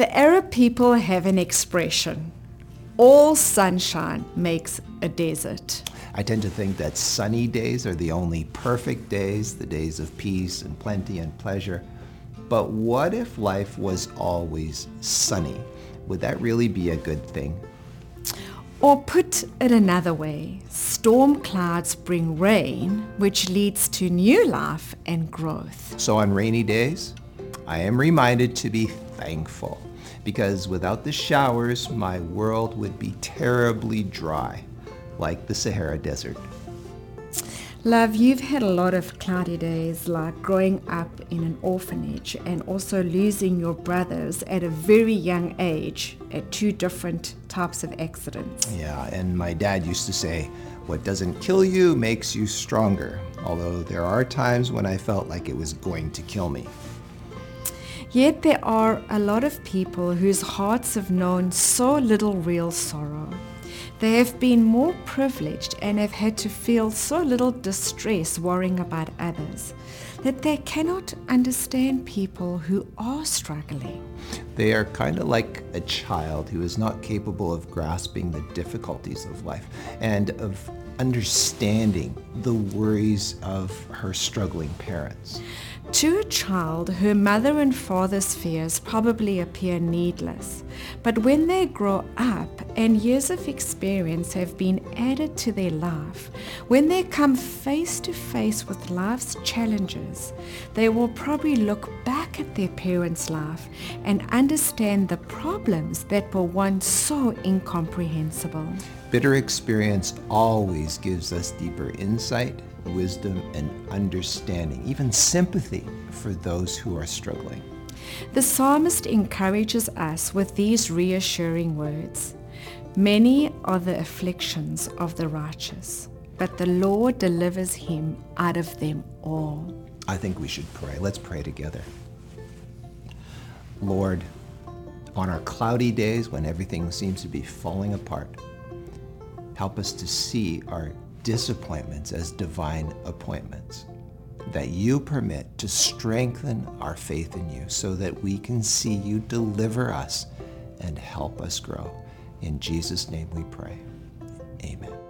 The Arab people have an expression all sunshine makes a desert. I tend to think that sunny days are the only perfect days, the days of peace and plenty and pleasure. But what if life was always sunny? Would that really be a good thing? Or put it another way, storm clouds bring rain, which leads to new life and growth. So on rainy days, I am reminded to be thankful because without the showers, my world would be terribly dry, like the Sahara Desert. Love, you've had a lot of cloudy days like growing up in an orphanage and also losing your brothers at a very young age at two different types of accidents. Yeah, and my dad used to say, what doesn't kill you makes you stronger, although there are times when I felt like it was going to kill me. Yet there are a lot of people whose hearts have known so little real sorrow. They have been more privileged and have had to feel so little distress worrying about others that they cannot understand people who are struggling. They are kind of like a child who is not capable of grasping the difficulties of life and of understanding the worries of her struggling parents. To a child, her mother and father's fears probably appear needless, but when they grow up and years of experience have been added to their life, when they come face to face with life's challenges, they will probably look back at their parents' life and understand the problems that were once so incomprehensible. Bitter experience always gives us deeper insight wisdom, and understanding, even sympathy for those who are struggling. The psalmist encourages us with these reassuring words Many are the afflictions of the righteous, but the Lord delivers him out of them all. I think we should pray. Let's pray together. Lord, on our cloudy days when everything seems to be falling apart, help us to see our disappointments as divine appointments that you permit to strengthen our faith in you so that we can see you deliver us and help us grow. In Jesus' name we pray. Amen.